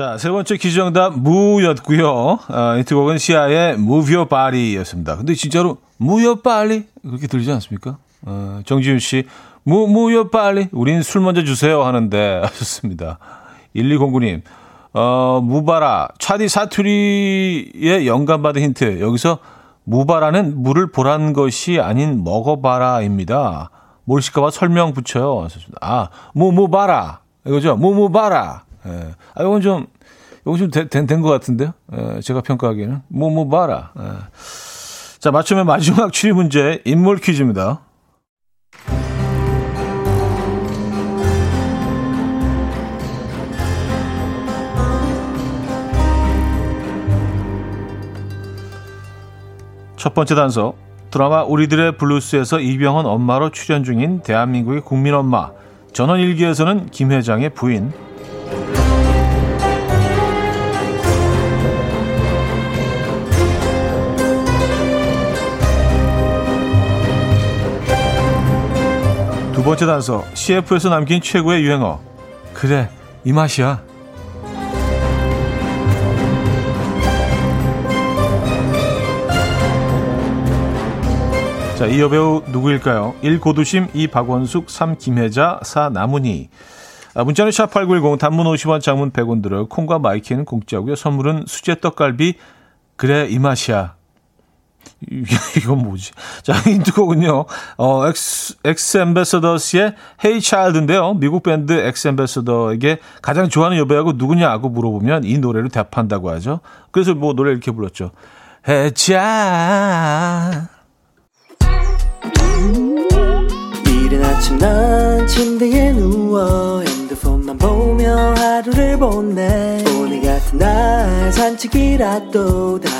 자, 세 번째 퀴즈 정답 무였고요. 아, 이 곡은 시아의 Move Your Body였습니다. 근데 진짜로 무여 빨리 그렇게 들리지 않습니까? 어, 정지윤 씨, 무 무여 빨리 우린 술 먼저 주세요 하는데 하셨습니다. 1209님, 어, 무바라 차디 사투리의 영감받은 힌트. 여기서 무바라는 물을 보란 것이 아닌 먹어봐라입니다. 모르실까봐 설명 붙여요. 아, 무무바라 이거죠. 무무바라. 예. 아, 이건 좀, 이건 좀 된, 된, 것 같은데요? 예, 제가 평가하기에는. 뭐, 뭐, 봐라. 예. 자, 맞추면 마지막 추리 문제, 인물 퀴즈입니다. 첫 번째 단서. 드라마 우리들의 블루스에서 이병헌 엄마로 출연 중인 대한민국의 국민 엄마. 전원일기에서는 김 회장의 부인. 두 번째 단서 CF에서 남긴 최고의 유행어 그래 이 맛이야 자, 이 여배우 누구일까요? 1. 고두심, 2. 박원숙, 3. 김혜자, 4. 나문희. 아, 문자는 샵8910, 단문 50원, 장문 100원 들어요. 콩과 my K는 공짜고요. 선물은 수제 떡갈비, 그래, 이 맛이야. 이건 뭐지? 자, 힌트곡은요, 어, 엑스, 엑스 엠베서더스의 Hey Child인데요. 미국 밴드 X Ambassador에게 가장 좋아하는 여배우가 누구냐고 물어보면 이 노래를 대답한다고 하죠. 그래서 뭐 노래 이렇게 불렀죠. Child. 이른 아침 난 침대에 누워 핸드폰만 보며 하루를 보내 오늘 같은 날 산책이라도 다녀올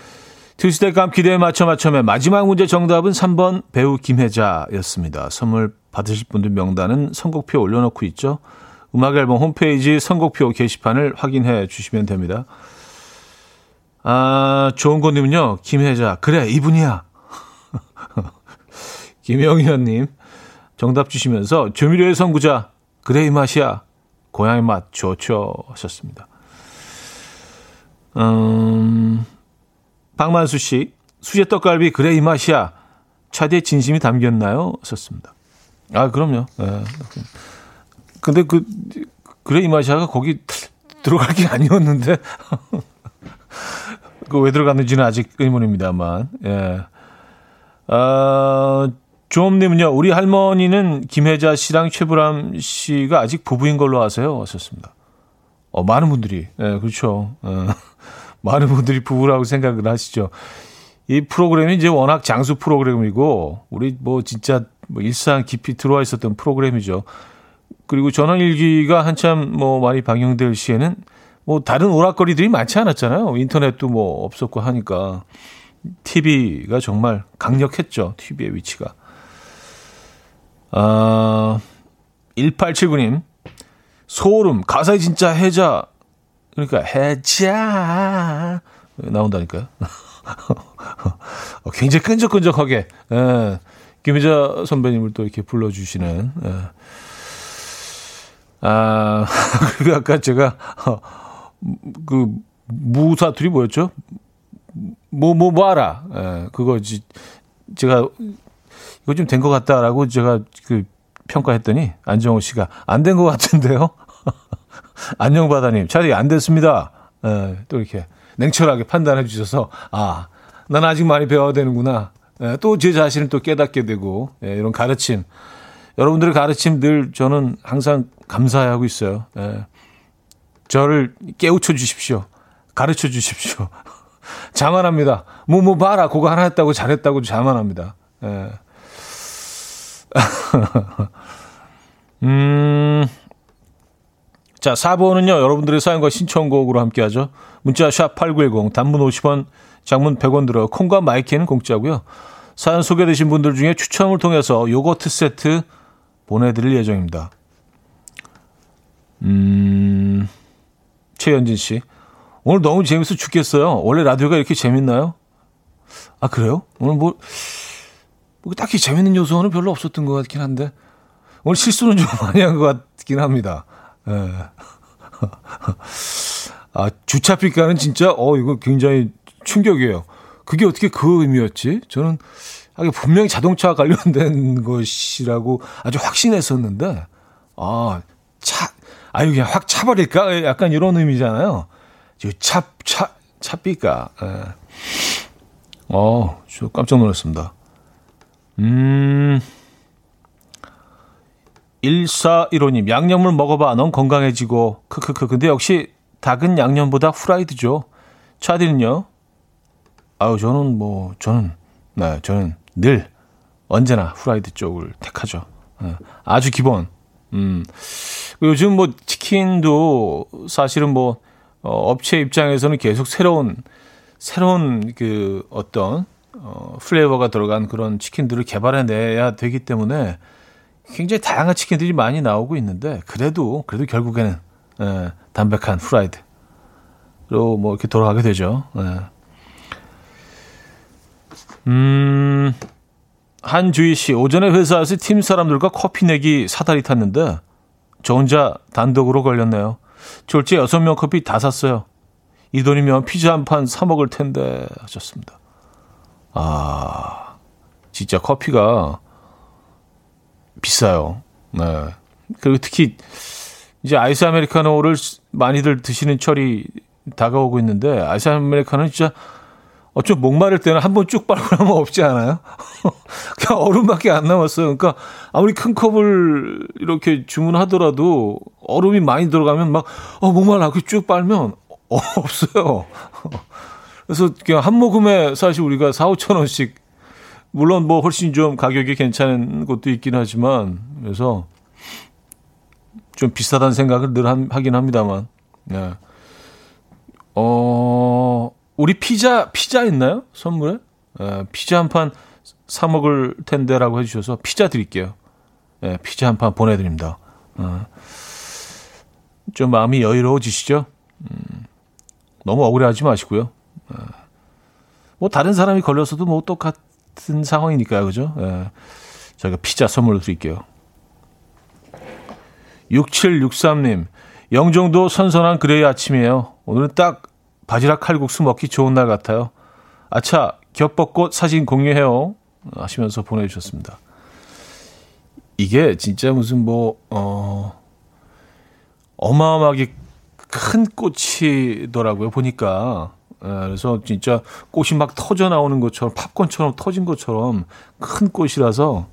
튜스데이 감 기대에 맞춰 맞춰면 마지막 문제 정답은 3번 배우 김혜자였습니다. 선물 받으실 분들 명단은 선곡표 올려놓고 있죠. 음악 앨범 홈페이지 선곡표 게시판을 확인해 주시면 됩니다. 아, 좋은 건님은요, 김혜자. 그래, 이분이야. 김영현님, 정답 주시면서 조미료의 선구자. 그래, 이 맛이야. 고향의 맛 좋죠. 하셨습니다. 음, 박만수 씨, 수제 떡갈비 그래 이 맛이야. 차디의 진심이 담겼나요? 썼습니다. 아, 그럼요. 네. 근데 그 그래 이 맛이야가 거기 들어갈 게 아니었는데 그 왜 들어갔는지는 아직 의문입니다만. 예. 아, 조음님은요, 우리 할머니는 김혜자 씨랑 최불암 씨가 아직 부부인 걸로 아세요? 왔었습니다. 어, 많은 분들이, 예, 그렇죠. 어. 많은 분들이 부부라고 생각을 하시죠. 이 프로그램이 이제 워낙 장수 프로그램이고 우리 뭐 진짜 뭐 일상 깊이 들어와 있었던 프로그램이죠. 그리고 전원일기가 한참 뭐 많이 방영될 시에는 뭐 다른 오락거리들이 많지 않았잖아요. 인터넷도 뭐 없었고 하니까 TV가 정말 강력했죠. TV의 위치가. 아, 1879님. 소름. 가사에 진짜 해자 그러니까 해자 나온다니까요. 어, 굉장히 끈적끈적하게 예, 김희자 선배님을 또 이렇게 불러주시는. 예. 아 그리고 아까 제가 어, 그 무사투리 뭐였죠? 뭐 뭐 뭐, 뭐 알아? 예, 그거 지, 제가 이거 좀 된 것 같다라고 제가 그 평가했더니 안정호 씨가 안 된 것 같은데요. 안녕 바다님, 차라리 안 됐습니다. 에, 또 이렇게 냉철하게 판단해 주셔서, 아, 난 아직 많이 배워야 되는구나. 또 제 자신을 또 깨닫게 되고, 에, 이런 가르침. 여러분들의 가르침 늘 저는 항상 감사하고 있어요. 에, 저를 깨우쳐 주십시오. 가르쳐 주십시오. 자만합니다. 뭐, 뭐 봐라. 그거 하나 했다고 잘했다고 자만합니다. 에. 음, 자, 4번은요, 여러분들의 사연과 신청곡으로 함께 하죠. 문자 샵8910, 단문 50원, 장문 100원 들어, 콩과 my K는 공짜고요. 사연 소개되신 분들 중에 추첨을 통해서 요거트 세트 보내드릴 예정입니다. 음, 최현진 씨. 오늘 너무 재밌어 죽겠어요. 원래 라디오가 이렇게 재밌나요? 아, 그래요? 오늘 뭐, 뭐 딱히 재밌는 요소는 별로 없었던 것 같긴 한데, 오늘 실수는 좀 많이 한 것 같긴 합니다. 예. 아, 주차비가는 진짜, 어, 이거 굉장히 충격이에요. 그게 어떻게 그 의미였지? 저는, 아, 분명히 자동차 관련된 것이라고 아주 확신했었는데, 아, 차, 아유, 그냥 확 차버릴까? 약간 이런 의미잖아요. 차, 차, 차비가. 예. 어, 저 깜짝 놀랐습니다. 음. 1415님, 양념을 먹어봐. 넌 건강해지고. 크크크. 근데 역시 닭은 양념보다 후라이드죠. 차디는요? 아유, 저는 뭐, 저는, 네, 저는 늘 언제나 후라이드 쪽을 택하죠. 네, 아주 기본. 음. 요즘 뭐 치킨도 사실은 뭐, 어, 업체 입장에서는 계속 새로운, 새로운 그 어떤, 어, 플레이버가 들어간 그런 치킨들을 개발해내야 되기 때문에 굉장히 다양한 치킨들이 많이 나오고 있는데 그래도 그래도 결국에는 예, 담백한 후라이드로 뭐 이렇게 돌아가게 되죠. 예. 음, 한주희 씨 오전에 회사에서 팀 사람들과 커피 내기 사다리 탔는데 저 혼자 단독으로 걸렸네요. 졸지 여섯 명 커피 다 샀어요. 이 돈이면 피자 한 판 사 먹을 텐데 하셨습니다. 아, 진짜 커피가 비싸요. 네. 그리고 특히 이제 아이스 아메리카노를 많이들 드시는 철이 다가오고 있는데 아이스 아메리카노는 진짜 어, 좀 목마를 때는 한 번 쭉 빨고 나면 없지 않아요? 그냥 얼음밖에 안 남았어요. 그러니까 아무리 큰 컵을 이렇게 주문하더라도 얼음이 많이 들어가면 막, 어, 목말라. 그쭉 빨면 어, 없어요. 그래서 그냥 한 모금에 사실 우리가 4, 5천 원씩 물론 뭐 훨씬 좀 가격이 괜찮은 곳도 있긴 하지만 그래서 좀 비싸다는 생각을 늘 하긴 합니다만. 네. 어, 우리 피자, 피자 있나요? 선물에? 예, 피자 한 판 사 먹을 텐데라고 해 주셔서 피자 드릴게요. 예, 피자 한 판 보내 드립니다. 어, 좀 마음이 여유로워지시죠? 음, 너무 억울해하지 마시고요. 어, 뭐 다른 사람이 걸렸어도 뭐 똑같 은 상황이니까요, 그죠? 예, 저희가 피자 선물로 드릴게요. 6763님, 영종도 선선한 그레이 아침이에요. 오늘은 딱 바지락 칼국수 먹기 좋은 날 같아요. 아차, 겹벚꽃 사진 공유해요. 하시면서 보내주셨습니다. 이게 진짜 무슨 뭐, 어, 어마어마하게 큰 꽃이더라고요. 보니까. 예, 그래서 진짜 꽃이 막 터져 나오는 것처럼 팝콘처럼 터진 것처럼 큰 꽃이라서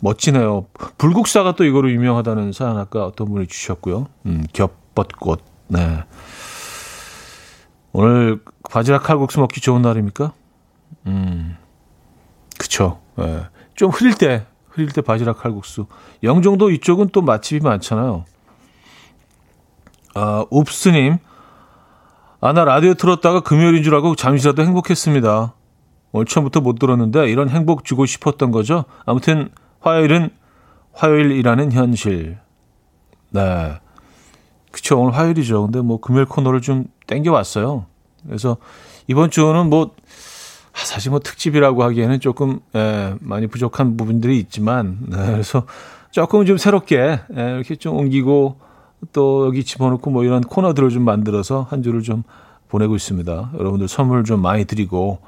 멋지네요. 불국사가 또 이거로 유명하다는 사연 아까 어떤 분이 주셨고요. 음, 겹벚꽃. 네. 오늘 바지락 칼국수 먹기 좋은 날입니까? 음, 그쵸. 예. 좀 흐릴 때, 흐릴 때 바지락 칼국수. 영종도 이쪽은 또 맛집이 많잖아요. 아, 옵스님. 아, 나 라디오 틀었다가 금요일인 줄 알고 잠시라도 행복했습니다. 오늘 처음부터 못 들었는데 이런 행복 주고 싶었던 거죠. 아무튼 화요일은 화요일이라는 현실. 네. 그쵸. 오늘 화요일이죠. 근데 뭐 금요일 코너를 좀 땡겨왔어요. 그래서 이번 주는 뭐 사실 뭐 특집이라고 하기에는 조금 예, 많이 부족한 부분들이 있지만 네, 그래서 조금 좀 새롭게 예, 이렇게 좀 옮기고 또 여기 집어넣고 뭐 이런 코너들을 좀 만들어서 한 주를 좀 보내고 있습니다. 여러분들 선물 좀 많이 드리고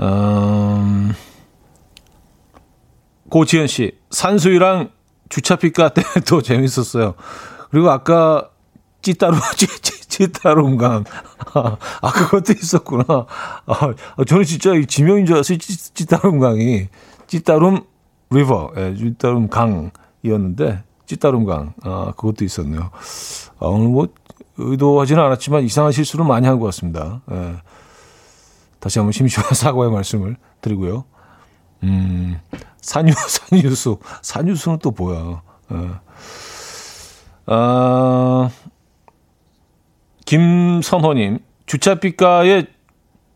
음, 고지현 씨 산수유랑 주차피카 때도 재밌었어요. 그리고 아까 찌따로 찌따로인감 아 그것도 있었구나. 아, 저는 진짜 지명인 줄 알았어요. 찌따로강이 찌따룸 리버, 예, 찌따룸 강이었는데 찌따룸 강. 아 그것도 있었네요. 아, 오늘 뭐 의도하지는 않았지만 이상한 실수를 많이 한 것 같습니다. 예. 다시 한번 심심한 사과의 말씀을 드리고요. 음, 산유, 산유수. 산유수는 또 뭐야. 예. 아, 김선호님, 주차비가에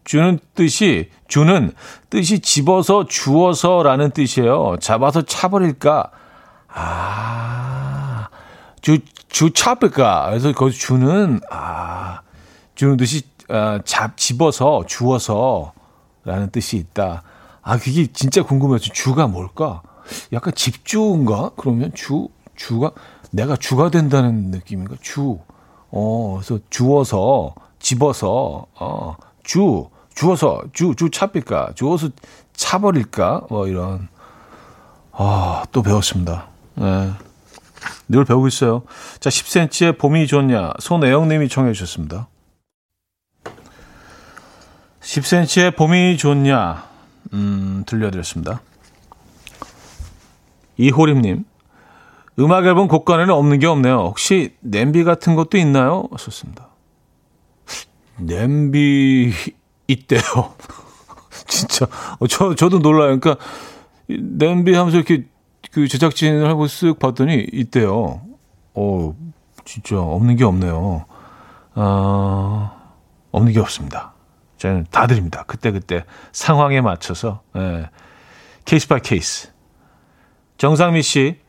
주는 뜻이, 주는 뜻이 집어서 주어서라는 뜻이에요. 잡아서 차버릴까? 아, 주, 주차비가. 그래서 거기 주는, 아, 주는 뜻이, 아, 잡, 집어서, 주어서 라는 뜻이 있다. 아, 그게 진짜 궁금해요. 주가 뭘까? 약간 집주인가? 그러면 주, 주가, 내가 주가 된다는 느낌인가? 주. 어, 그래서 주어서, 집어서, 어, 주, 주어서, 주, 주 차필까? 주어서 차버릴까? 뭐 이런. 아, 또 배웠습니다. 네. 늘 배우고 있어요. 자, 10cm의 봄이 좋냐? 손애영님이 청해 주셨습니다. 10cm의 봄이 좋냐? 음, 들려드렸습니다. 이호림님, 음악 앨범 곡간에는 없는 게 없네요. 혹시 냄비 같은 것도 있나요? 썼습니다. 냄비 있대요. 진짜 어, 저 저도 놀라요. 그러니까 냄비 하면서 이렇게 그 제작진을 하고 쓱 봤더니 있대요. 어 진짜 없는 게 없네요. 아 없는 게 없습니다. 저는 다 드립니다. 그때 그때 상황에 맞춰서 예. Case by case. 정상미 씨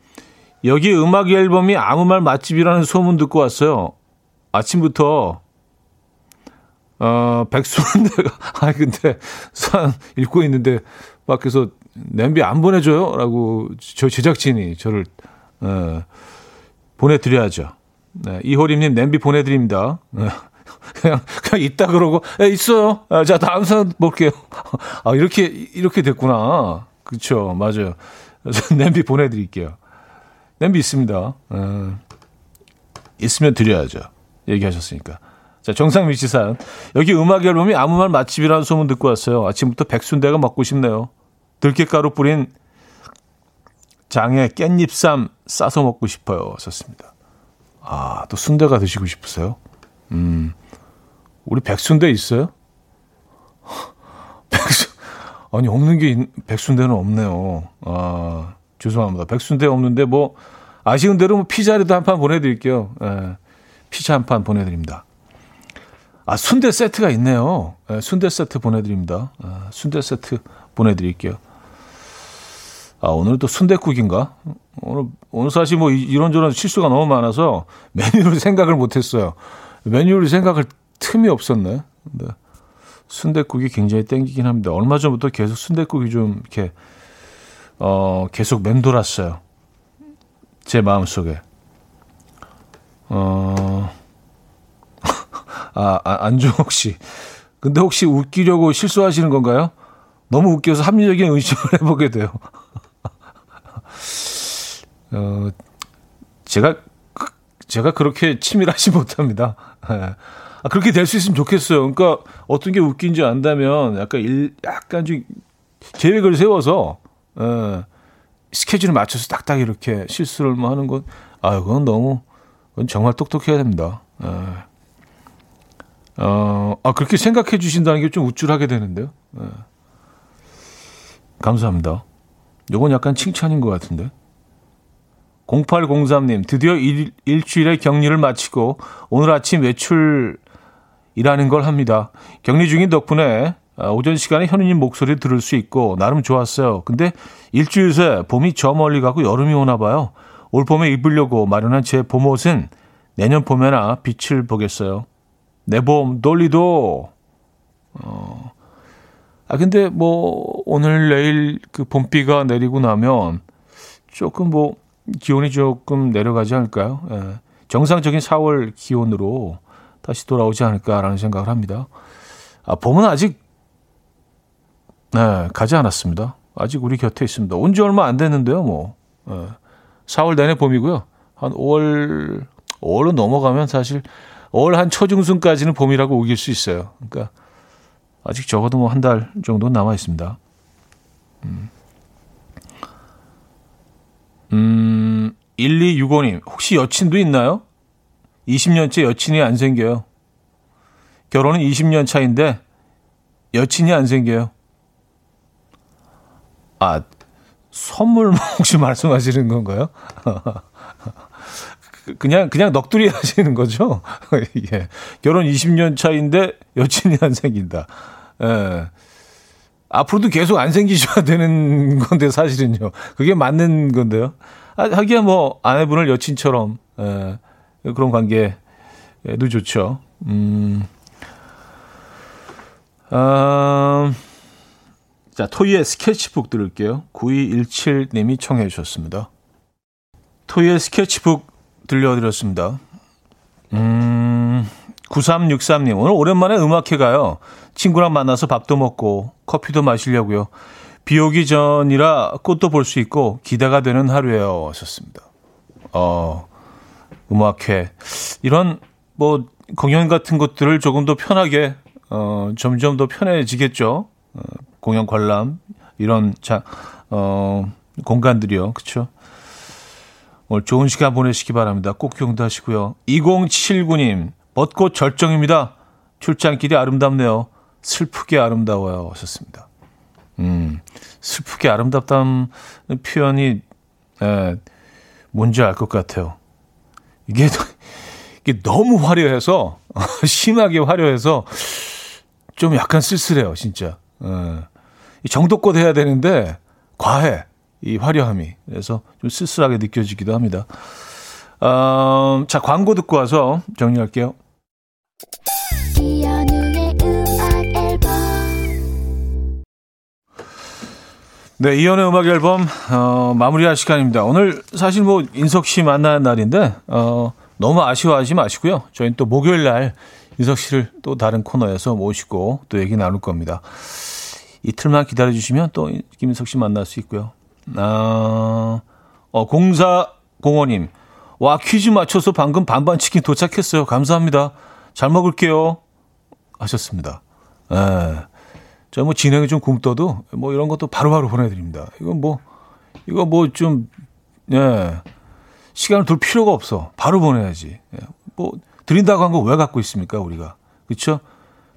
여기 음악 앨범이 아무 말 맛집이라는 소문 듣고 왔어요. 아침부터 어, 내가 아 근데 사연 읽고 있는데 밖에서 냄비 안 보내줘요? 라고 저 제작진이 저를 어, 보내드려야죠. 네, 이호림님 냄비 보내드립니다. 네, 그냥 그냥 있다 그러고 에, 네, 있어요. 아, 자 다음 사람 볼게요. 아 이렇게 이렇게 됐구나. 그렇죠, 맞아요. 냄비 보내드릴게요. 냄비 있습니다. 어, 있으면 드려야죠. 얘기하셨으니까. 자, 정상미 씨 사연. 여기 음악 앨범이 아무 말 맛집이라는 소문 듣고 왔어요. 아침부터 백순대가 먹고 싶네요. 들깨가루 뿌린 장에 깻잎쌈 싸서 먹고 싶어요. 썼습니다. 아, 또 순대가 드시고 싶으세요? 음, 우리 백순대 있어요? 백순, 아니, 없는 게, 백순대는 없네요. 아, 죄송합니다. 백순대 없는데, 뭐, 아쉬운 대로 뭐 피자라도 한 판 보내드릴게요. 예, 피자 한 판 보내드립니다. 아, 순대 세트가 있네요. 예, 순대 세트 보내드립니다. 아, 순대 세트 보내드릴게요. 아, 오늘은 또 순대국인가? 오늘, 오늘 사실 뭐 이런저런 실수가 너무 많아서 메뉴를 생각을 못했어요. 메뉴를 생각할 틈이 없었네. 근데 순대국이 굉장히 땡기긴 합니다. 얼마 전부터 계속 순대국이 좀 이렇게, 어, 계속 맴돌았어요. 제 마음속에. 어, 아, 아, 안종옥 씨. 근데 혹시 웃기려고 실수하시는 건가요? 너무 웃겨서 합리적인 의심을 해보게 돼요. 어, 제가, 제가 그렇게 치밀하지 못합니다. 예. 아, 그렇게 될 수 있으면 좋겠어요. 그러니까 어떤 게 웃긴지 안다면 약간 일, 약간 좀 계획을 세워서, 예, 스케줄을 맞춰서 딱딱 이렇게 실수를 뭐 하는 건, 아, 그건 너무, 그건 정말 똑똑해야 됩니다. 예. 어, 아, 그렇게 생각해 주신다는 게 좀 우쭐하게 되는데요. 예. 감사합니다. 요건 약간 칭찬인 것 같은데. 0803님, 드디어 일, 일주일의 격리를 마치고 오늘 아침 외출 일하는 걸 합니다. 격리 중인 덕분에 아, 오전 시간에 현우님 목소리 들을 수 있고 나름 좋았어요. 근데 일주일 새 봄이 저 멀리 가고 여름이 오나 봐요. 올 봄에 입으려고 마련한 제 봄옷은 내년 봄에나 빛을 보겠어요. 내봄 돌리도 어. 아 근데 뭐 오늘 내일 그 봄비가 내리고 나면 조금 뭐 기온이 조금 내려가지 않을까요? 예. 정상적인 4월 기온으로 다시 돌아오지 않을까라는 생각을 합니다. 아, 봄은 아직 네, 가지 않았습니다. 아직 우리 곁에 있습니다. 온 지 얼마 안 됐는데요, 뭐. 예. 4월 내내 봄이고요. 한 5월, 5월로 넘어가면 사실 5월 한 초중순까지는 봄이라고 우길 수 있어요. 그러니까 아직 적어도 뭐 한 달 정도 남아 있습니다. 음. 음, 1265님, 혹시 여친도 있나요? 20년째 여친이 안 생겨요. 결혼은 20년 차인데 여친이 안 생겨요. 아, 선물 혹시 말씀하시는 건가요? 그냥 그냥 넋두리 하시는 거죠? 예. 결혼 20년 차인데 여친이 안 생긴다. 예. 앞으로도 계속 안 생기셔야 되는 건데 사실은요. 그게 맞는 건데요. 아, 하기야 뭐 아내분을 여친처럼 예, 그런 관계도 좋죠. 음. 아, 자, 토이의 스케치북 들을게요. 9217님이 청해 주셨습니다. 토이의 스케치북 들려드렸습니다. 음, 9363님, 오늘 오랜만에 음악회 가요. 친구랑 만나서 밥도 먹고 커피도 마시려고요. 비 오기 전이라 꽃도 볼 수 있고 기대가 되는 하루예요. 하셨습니다. 어, 음악회. 이런 뭐 공연 같은 것들을 조금 더 편하게 어, 점점 더 편해지겠죠. 어, 공연 관람 이런 자, 어, 공간들이요. 그렇죠? 오늘 좋은 시간 보내시기 바랍니다. 꼭 경도하시고요. 2079님, 벚꽃 절정입니다. 출장길이 아름답네요. 슬프게 아름다워요. 하셨습니다. 음, 슬프게 아름답다는 표현이, 에, 뭔지 알 것 같아요. 이게, 이게 너무 화려해서, 심하게 화려해서, 좀 약간 쓸쓸해요, 진짜. 에, 정도껏 해야 되는데, 과해. 이 화려함이. 그래서 좀 쓸쓸하게 느껴지기도 합니다. 어, 자, 광고 듣고 와서 정리할게요. 네, 이연의 음악 앨범 어, 마무리할 시간입니다. 오늘 사실 뭐 인석 씨 만나는 날인데 어, 너무 아쉬워하지 마시고요. 저희는 또 목요일 날 인석 씨를 또 다른 코너에서 모시고 또 얘기 나눌 겁니다. 이틀만 기다려 주시면 또 김인석 씨 만날 수 있고요. 아, 어, 공사 공원님. 와, 퀴즈 맞춰서 방금 반반 치킨 도착했어요. 감사합니다. 잘 먹을게요. 하셨습니다. 예. 저뭐 진행이 좀 굼떠도 뭐 이런 것도 바로바로 바로 보내드립니다. 이건 뭐, 이거 뭐 좀, 예. 시간을 둘 필요가 없어. 바로 보내야지. 예. 뭐, 드린다고 한 거 왜 갖고 있습니까, 우리가. 그쵸?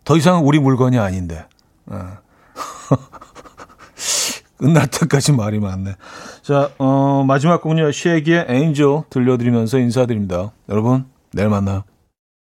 더 이상 우리 물건이 아닌데. 예. 끝날 때까지 말이 많네. 자, 어, 마지막 곡은요. 쉐기의 엔젤 들려드리면서 인사드립니다. 여러분, 내일 만나요.